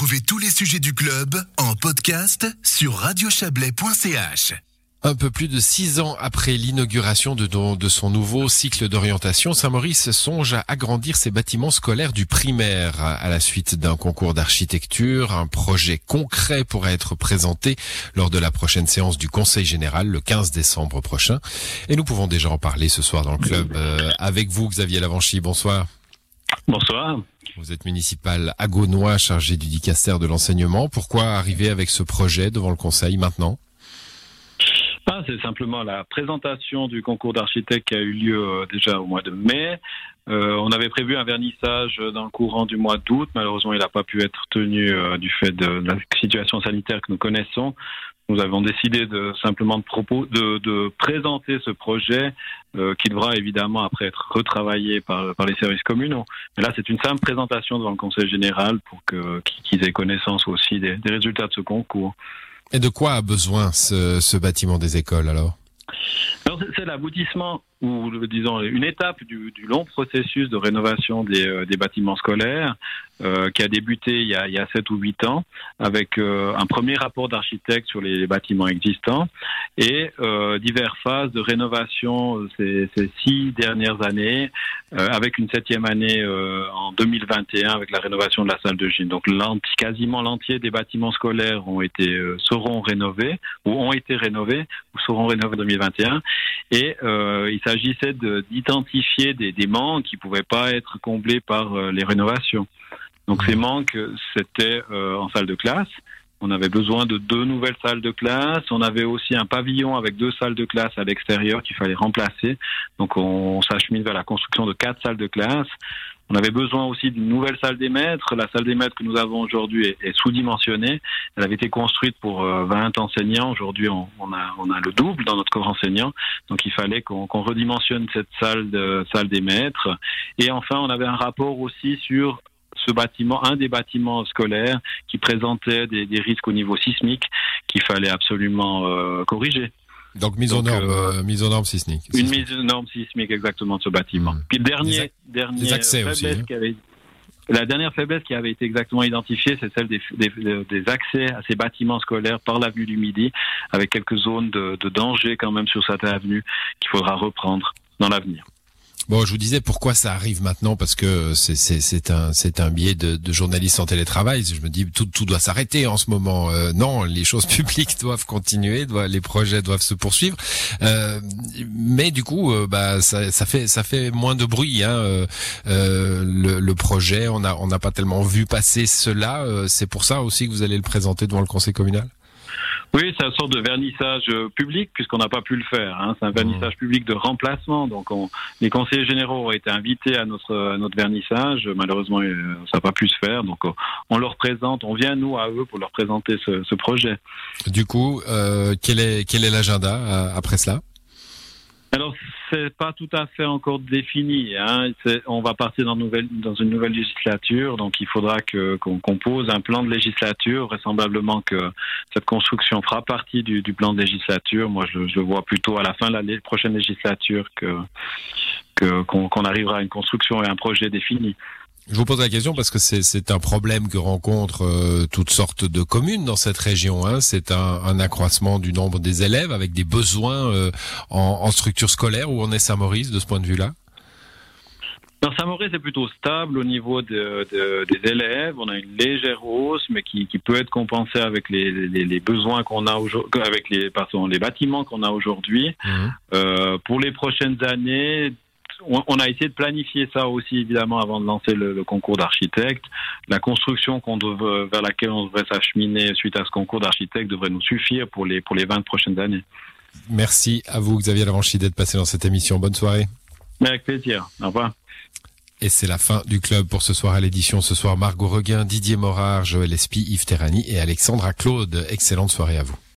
Retrouvez tous les sujets du club en podcast sur radiochablais.ch. Un peu plus de six ans après l'inauguration de, de, son nouveau cycle d'orientation, Saint-Maurice songe à agrandir ses bâtiments scolaires du primaire à la suite d'un concours d'architecture. Un projet concret pourrait être présenté lors de la prochaine séance du Conseil général le 15 décembre prochain. Et nous pouvons déjà en parler ce soir dans le club euh, avec vous, Xavier Lavanchy. Bonsoir. Bonsoir. Vous êtes municipal agonois chargé du dicaster de l'enseignement. Pourquoi arriver avec ce projet devant le Conseil maintenant ah, c'est simplement la présentation du concours d'architecte qui a eu lieu euh, déjà au mois de mai. Euh, on avait prévu un vernissage dans le courant du mois d'août. Malheureusement, il n'a pas pu être tenu euh, du fait de la situation sanitaire que nous connaissons. Nous avons décidé de simplement de, présenter ce projet qui devra évidemment après être retravaillé par, les services communaux. Mais là, c'est une simple présentation devant le Conseil général pour qu'ils aient connaissance aussi des, résultats de ce concours. Et de quoi a besoin ce bâtiment des écoles alors? C'est l'aboutissement ou disons une étape du, long processus de rénovation des, euh, bâtiments scolaires euh, qui a débuté il y a, il y a 7 ou 8 ans avec euh, un premier rapport d'architecte sur les, bâtiments existants et diverses phases de rénovation ces, ces six dernières années avec une septième année en 2021 avec la rénovation de la salle de gym. Donc quasiment l'entier des bâtiments scolaires ont été seront rénovés ou ont été rénovés ou seront rénovés en 2021 et il s'agissait d'identifier des, des manques qui pouvaient pas être comblés par les rénovations. Donc ces manques, c'était euh, en salle de classe. On avait besoin de deux nouvelles salles de classe. On avait aussi un pavillon avec deux salles de classe à l'extérieur qu'il fallait remplacer. Donc on, s'achemine vers la construction de quatre salles de classe. On avait besoin aussi d'une nouvelle salle des maîtres. La salle des maîtres que nous avons aujourd'hui est, sous-dimensionnée. Elle avait été construite pour 20 euh, enseignants. Aujourd'hui, on, a, on, a, le double dans notre corps enseignant. Donc, il fallait qu'on redimensionne cette salle, de, salle des maîtres. Et enfin, on avait un rapport aussi sur ce bâtiment, un des bâtiments scolaires qui présentait des, des risques au niveau sismique qu'il fallait absolument euh, corriger. Donc mise aux normes, euh, mise aux normes sismiques. Une mise aux normes sismiques exactement de ce bâtiment. Mmh. Puis dernier, dernier accès aussi, hein. avait, la dernière faiblesse qui avait été exactement identifiée, c'est celle des, des, des, accès à ces bâtiments scolaires par l'avenue du Midi, avec quelques zones de, de danger quand même sur cette avenue qu'il faudra reprendre dans l'avenir. Bon, je vous disais pourquoi ça arrive maintenant parce que c'est un un biais de, de en télétravail. Je me dis tout tout doit s'arrêter en ce moment. Euh, non, les choses publiques doivent continuer, les projets doivent se poursuivre. Euh, mais du coup, euh, bah ça, ça, fait ça fait moins de bruit. Hein, euh, euh, le, le, projet, on a on n'a pas tellement vu passer cela. c'est pour ça aussi que vous allez le présenter devant le conseil communal? Oui, c'est une sorte de vernissage euh, public puisqu'on n'a pas pu le faire. Hein. C'est un vernissage public de remplacement. Donc, on, les conseillers généraux ont été invités à notre notre vernissage. Malheureusement, euh, ça n'a pas pu se faire. Donc, on leur présente. On vient nous à eux pour leur présenter ce, ce projet. Du coup, euh, quel est quel est l'agenda euh, après cela? Alors, c'est pas tout à fait encore défini. Hein. On va partir dans, nouvelle, dans, une nouvelle législature, donc il faudra qu'on compose un plan de législature. Vraisemblablement que cette construction fera partie du, plan de législature. Moi, je, je, vois plutôt à la fin de la prochaine législature que qu'on arrivera à une construction et un projet défini. Je vous pose la question parce que c'est un problème que rencontrent euh, toutes sortes de communes dans cette région. Hein. C'est un, un, accroissement du nombre des élèves avec des besoins euh, en, en, structure scolaire où on est Saint-Maurice de ce point de vue-là? Dans Saint-Maurice, c'est plutôt stable au niveau de, de, des élèves. On a une légère hausse, mais qui, qui peut être compensée avec les, les, les besoins qu'on a aujourd'hui, avec les, pardon, les bâtiments qu'on a aujourd'hui. Mmh. Euh, pour les prochaines années, on, a essayé de planifier ça aussi évidemment avant de lancer le, concours d'architecte. La construction qu'on vers laquelle on devrait s'acheminer suite à ce concours d'architecte devrait nous suffire pour les pour les 20 prochaines années. Merci à vous Xavier Lavanchy d'être passé dans cette émission. Bonne soirée. Avec plaisir. Au revoir. Et c'est la fin du club pour ce soir à l'édition. Ce soir, Margot Reguin, Didier Morard, Joël Espy, Yves Terrani et Alexandra Claude. Excellente soirée à vous.